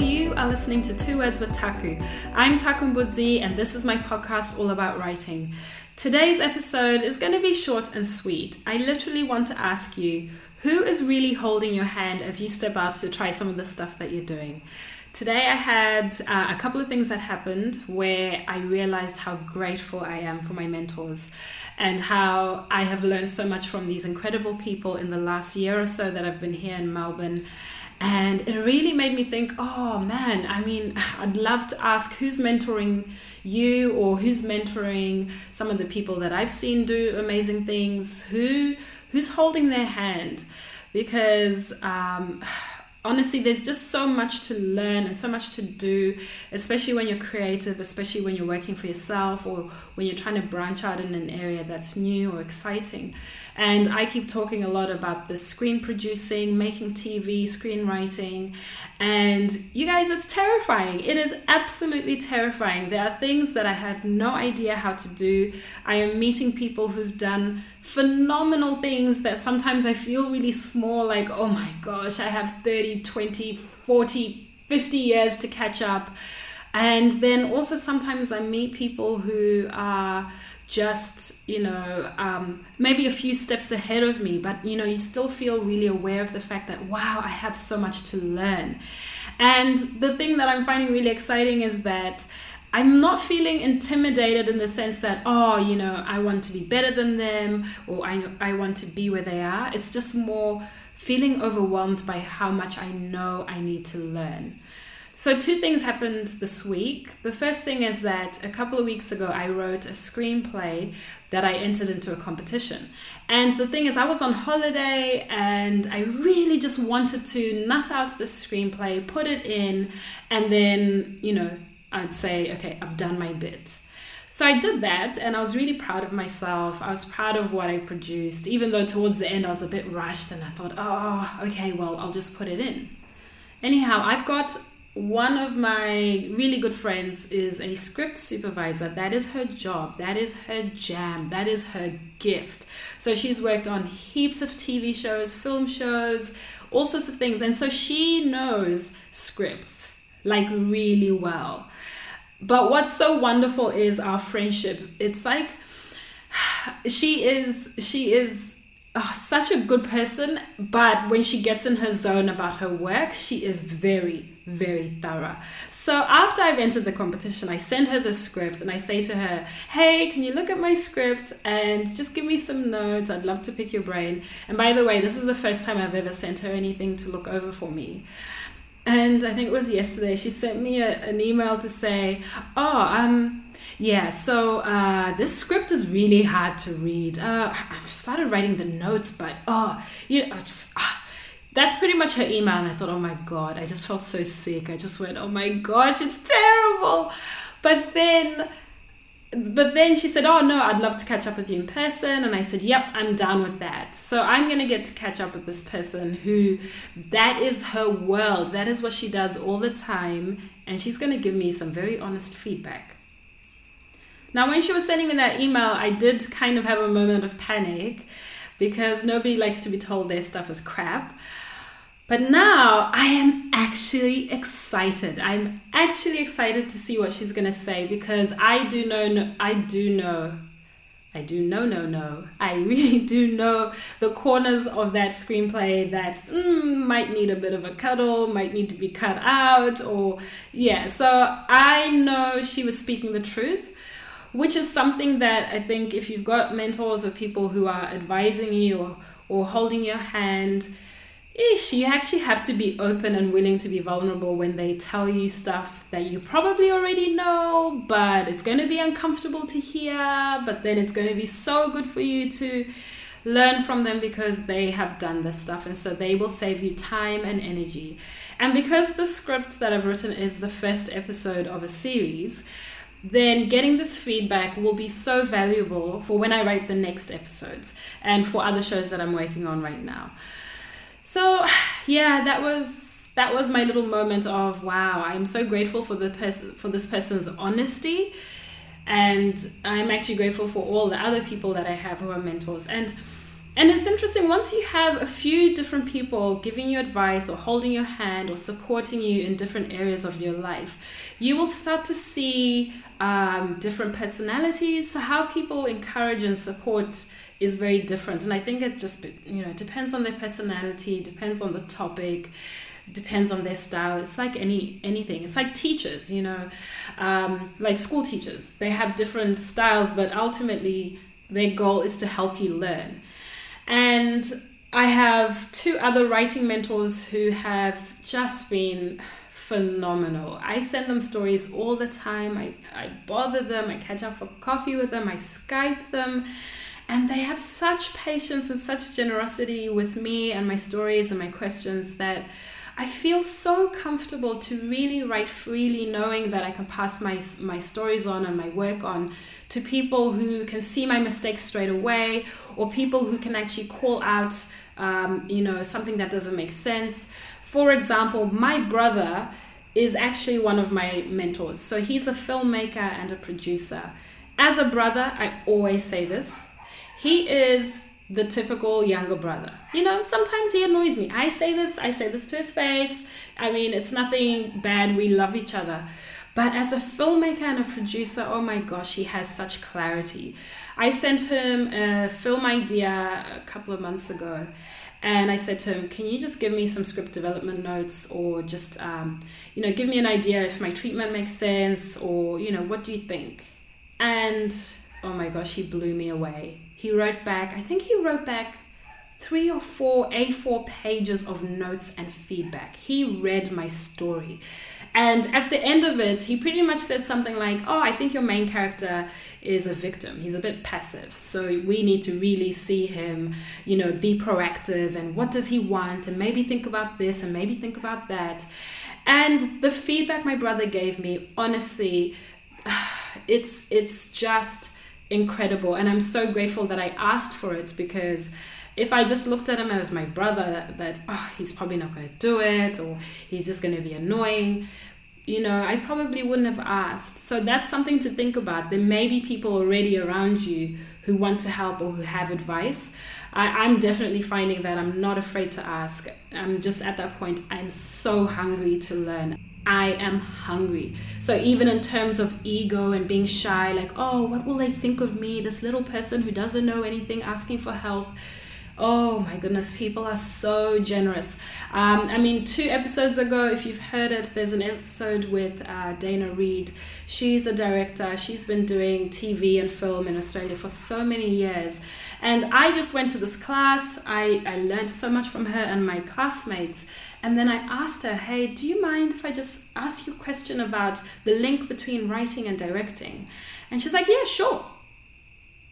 You are listening to Two Words with Taku. I'm Taku Mbudzi, and this is my podcast all about writing. Today's episode is going to be short and sweet. I literally want to ask you who is really holding your hand as you step out to try some of the stuff that you're doing? Today, I had uh, a couple of things that happened where I realized how grateful I am for my mentors and how I have learned so much from these incredible people in the last year or so that I've been here in Melbourne. And it really made me think, oh man, I mean, I'd love to ask who's mentoring you or who's mentoring some of the people that I've seen do amazing things, who who's holding their hand because um, honestly, there's just so much to learn and so much to do, especially when you're creative, especially when you're working for yourself or when you're trying to branch out in an area that's new or exciting. And I keep talking a lot about the screen producing, making TV, screenwriting. And you guys, it's terrifying. It is absolutely terrifying. There are things that I have no idea how to do. I am meeting people who've done phenomenal things that sometimes I feel really small, like, oh my gosh, I have 30, 20, 40, 50 years to catch up. And then also sometimes I meet people who are just you know um, maybe a few steps ahead of me but you know you still feel really aware of the fact that wow i have so much to learn. And the thing that i'm finding really exciting is that i'm not feeling intimidated in the sense that oh you know i want to be better than them or i, I want to be where they are. It's just more feeling overwhelmed by how much i know i need to learn so, two things happened this week. The first thing is that a couple of weeks ago, I wrote a screenplay that I entered into a competition. And the thing is, I was on holiday and I really just wanted to nut out the screenplay, put it in, and then, you know, I'd say, okay, I've done my bit. So I did that and I was really proud of myself. I was proud of what I produced, even though towards the end I was a bit rushed and I thought, oh, okay, well, I'll just put it in. Anyhow, I've got one of my really good friends is a script supervisor. That is her job. That is her jam. That is her gift. So she's worked on heaps of TV shows, film shows, all sorts of things. And so she knows scripts like really well. But what's so wonderful is our friendship. It's like she is she is oh, such a good person, but when she gets in her zone about her work, she is very, very thorough. So after I've entered the competition, I send her the script and I say to her, Hey, can you look at my script and just give me some notes? I'd love to pick your brain. And by the way, this is the first time I've ever sent her anything to look over for me. And I think it was yesterday, she sent me a, an email to say, Oh, um, yeah, so uh, this script is really hard to read. Uh, I started writing the notes, but oh, you know, just, ah. that's pretty much her email. And I thought, oh my God, I just felt so sick. I just went, oh my gosh, it's terrible. But then but then she said, Oh no, I'd love to catch up with you in person. And I said, Yep, I'm down with that. So I'm going to get to catch up with this person who that is her world. That is what she does all the time. And she's going to give me some very honest feedback. Now, when she was sending me that email, I did kind of have a moment of panic because nobody likes to be told their stuff is crap. But now I am actually excited. I'm actually excited to see what she's going to say because I do know, I do know, I do know, no, no. I really do know the corners of that screenplay that mm, might need a bit of a cuddle, might need to be cut out, or yeah. So I know she was speaking the truth which is something that I think if you've got mentors or people who are advising you or, or holding your hand, ish, you actually have to be open and willing to be vulnerable when they tell you stuff that you probably already know, but it's going to be uncomfortable to hear, but then it's going to be so good for you to learn from them because they have done this stuff and so they will save you time and energy. And because the script that I've written is the first episode of a series, then getting this feedback will be so valuable for when I write the next episodes and for other shows that I'm working on right now. So, yeah, that was that was my little moment of wow, I'm so grateful for the person for this person's honesty and I'm actually grateful for all the other people that I have who are mentors and And it's interesting, once you have a few different people giving you advice or holding your hand or supporting you in different areas of your life, you will start to see um, different personalities. So, how people encourage and support is very different. And I think it just, you know, depends on their personality, depends on the topic depends on their style it's like any anything it's like teachers you know um, like school teachers they have different styles but ultimately their goal is to help you learn and I have two other writing mentors who have just been phenomenal. I send them stories all the time. I, I bother them. I catch up for coffee with them. I Skype them. And they have such patience and such generosity with me and my stories and my questions that I feel so comfortable to really write freely, knowing that I can pass my, my stories on and my work on to people who can see my mistakes straight away or people who can actually call out um, you know something that doesn't make sense. For example my brother is actually one of my mentors. So he's a filmmaker and a producer. As a brother i always say this he is the typical younger brother. You know, sometimes he annoys me. I say this, I say this to his face. I mean, it's nothing bad. We love each other. But as a filmmaker and a producer, oh my gosh, he has such clarity. I sent him a film idea a couple of months ago. And I said to him, "Can you just give me some script development notes, or just, um, you know, give me an idea if my treatment makes sense, or you know, what do you think?" And oh my gosh, he blew me away. He wrote back. I think he wrote back three or four A4 pages of notes and feedback. He read my story. And at the end of it, he pretty much said something like, Oh, I think your main character is a victim. He's a bit passive. So we need to really see him, you know, be proactive and what does he want? And maybe think about this and maybe think about that. And the feedback my brother gave me, honestly, it's it's just incredible. And I'm so grateful that I asked for it because if I just looked at him as my brother, that, oh, he's probably not going to do it or he's just going to be annoying, you know, I probably wouldn't have asked. So that's something to think about. There may be people already around you who want to help or who have advice. I, am definitely finding that I'm not afraid to ask. I'm just at that point, I'm so hungry to learn. I am hungry. So, even in terms of ego and being shy, like, oh, what will they think of me? This little person who doesn't know anything asking for help. Oh my goodness, people are so generous. Um, I mean, two episodes ago, if you've heard it, there's an episode with uh, Dana Reed. She's a director, she's been doing TV and film in Australia for so many years. And I just went to this class, I, I learned so much from her and my classmates. And then I asked her, hey, do you mind if I just ask you a question about the link between writing and directing? And she's like, yeah, sure.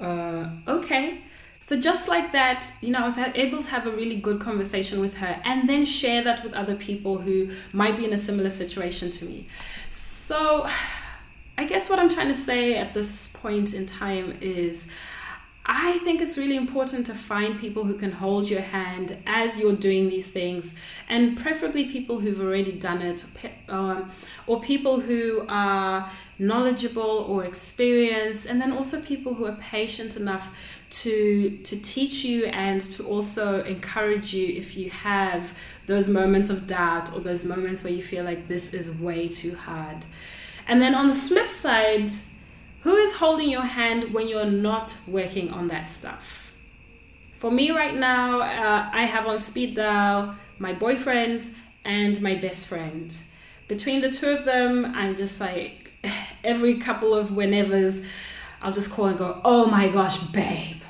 Uh, okay. So just like that, you know, I was able to have a really good conversation with her and then share that with other people who might be in a similar situation to me. So I guess what I'm trying to say at this point in time is I think it's really important to find people who can hold your hand as you're doing these things, and preferably people who've already done it, um, or people who are knowledgeable or experienced, and then also people who are patient enough to to teach you and to also encourage you if you have those moments of doubt or those moments where you feel like this is way too hard. And then on the flip side who is holding your hand when you're not working on that stuff? For me right now, uh, I have on speed dial my boyfriend and my best friend. Between the two of them, I'm just like every couple of whenevers, I'll just call and go, "Oh my gosh, babe."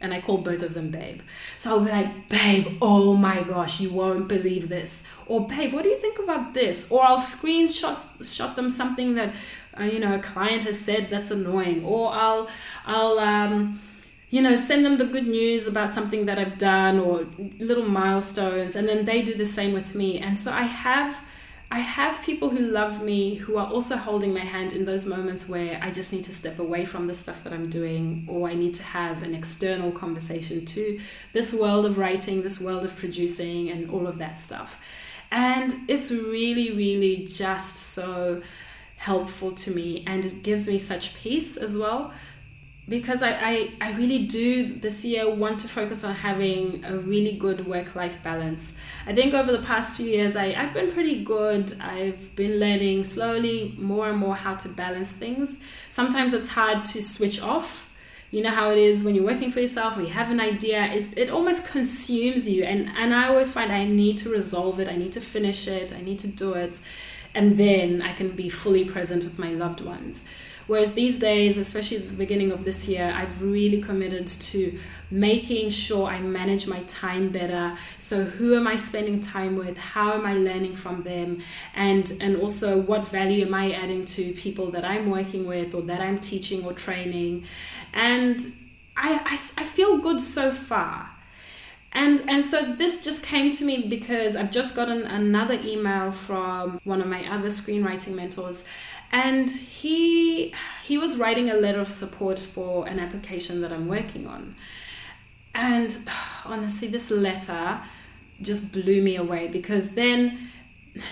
And I call both of them babe. So I'll be like, babe, oh my gosh, you won't believe this. Or babe, what do you think about this? Or I'll screenshot shot them something that uh, you know a client has said that's annoying or i'll i'll um, you know send them the good news about something that i've done or little milestones and then they do the same with me and so i have I have people who love me who are also holding my hand in those moments where I just need to step away from the stuff that I'm doing, or I need to have an external conversation to this world of writing, this world of producing, and all of that stuff. And it's really, really just so helpful to me and it gives me such peace as well because I, I, I really do this year want to focus on having a really good work life balance. I think over the past few years, I, I've been pretty good. I've been learning slowly more and more how to balance things. Sometimes it's hard to switch off. You know how it is when you're working for yourself or you have an idea, it, it almost consumes you. And, and I always find I need to resolve it, I need to finish it, I need to do it. And then I can be fully present with my loved ones. Whereas these days, especially at the beginning of this year, I've really committed to making sure I manage my time better. So who am I spending time with? How am I learning from them? And and also what value am I adding to people that I'm working with or that I'm teaching or training? And I, I, I feel good so far. And and so this just came to me because I've just gotten another email from one of my other screenwriting mentors and he he was writing a letter of support for an application that I'm working on. And honestly, this letter just blew me away because then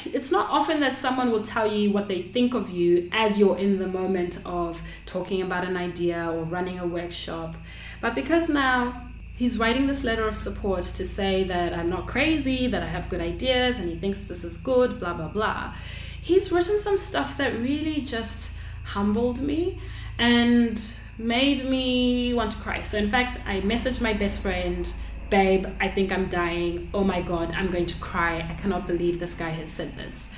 it's not often that someone will tell you what they think of you as you're in the moment of talking about an idea or running a workshop. But because now he's writing this letter of support to say that I'm not crazy, that I have good ideas, and he thinks this is good, blah, blah, blah he's written some stuff that really just humbled me and made me want to cry. So, in fact, I messaged my best friend, Babe, I think I'm dying. Oh my God, I'm going to cry. I cannot believe this guy has said this.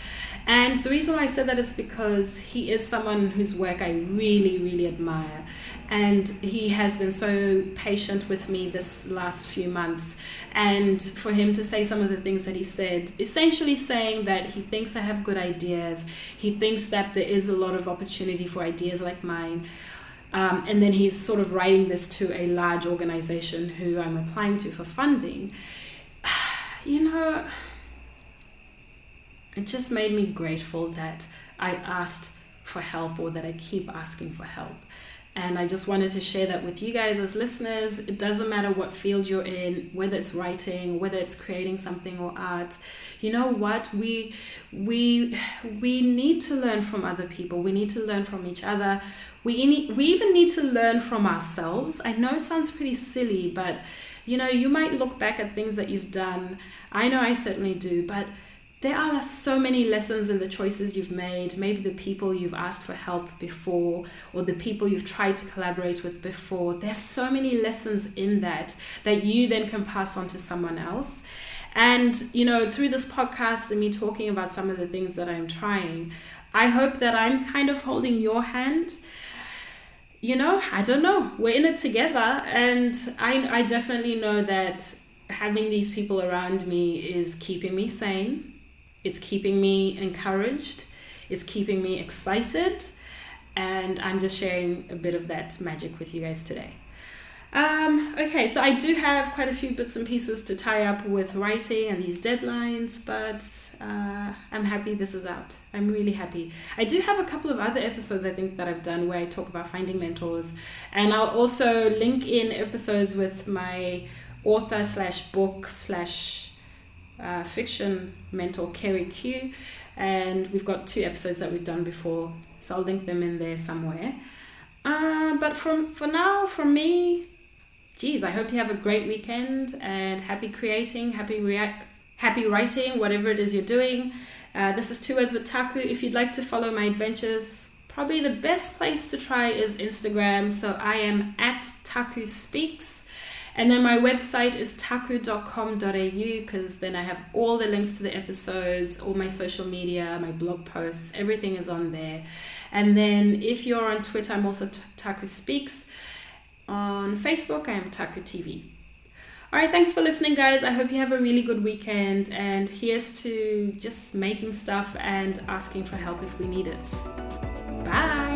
And the reason why I said that is because he is someone whose work I really, really admire. And he has been so patient with me this last few months. And for him to say some of the things that he said, essentially saying that he thinks I have good ideas, he thinks that there is a lot of opportunity for ideas like mine. Um, and then he's sort of writing this to a large organization who I'm applying to for funding. You know, it just made me grateful that I asked for help or that I keep asking for help. And I just wanted to share that with you guys as listeners. It doesn't matter what field you're in, whether it's writing, whether it's creating something or art. You know what? We we we need to learn from other people. We need to learn from each other. We we even need to learn from ourselves. I know it sounds pretty silly, but you know, you might look back at things that you've done. I know I certainly do, but there are so many lessons in the choices you've made, maybe the people you've asked for help before, or the people you've tried to collaborate with before. There's so many lessons in that that you then can pass on to someone else. And, you know, through this podcast and me talking about some of the things that I'm trying, I hope that I'm kind of holding your hand. You know, I don't know. We're in it together. And I, I definitely know that having these people around me is keeping me sane it's keeping me encouraged, it's keeping me excited, and I'm just sharing a bit of that magic with you guys today. Um, okay, so I do have quite a few bits and pieces to tie up with writing and these deadlines, but uh, I'm happy this is out. I'm really happy. I do have a couple of other episodes I think that I've done where I talk about finding mentors, and I'll also link in episodes with my author slash book slash uh, fiction mentor Kerry Q, and we've got two episodes that we've done before, so I'll link them in there somewhere. Uh, but from for now, from me, geez, I hope you have a great weekend and happy creating, happy react, happy writing, whatever it is you're doing. Uh, this is Two Words with Taku. If you'd like to follow my adventures, probably the best place to try is Instagram. So I am at Taku Speaks. And then my website is taku.com.au because then I have all the links to the episodes, all my social media, my blog posts, everything is on there. And then if you're on Twitter, I'm also Taku Speaks. On Facebook, I am Taku TV. All right, thanks for listening, guys. I hope you have a really good weekend. And here's to just making stuff and asking for help if we need it. Bye.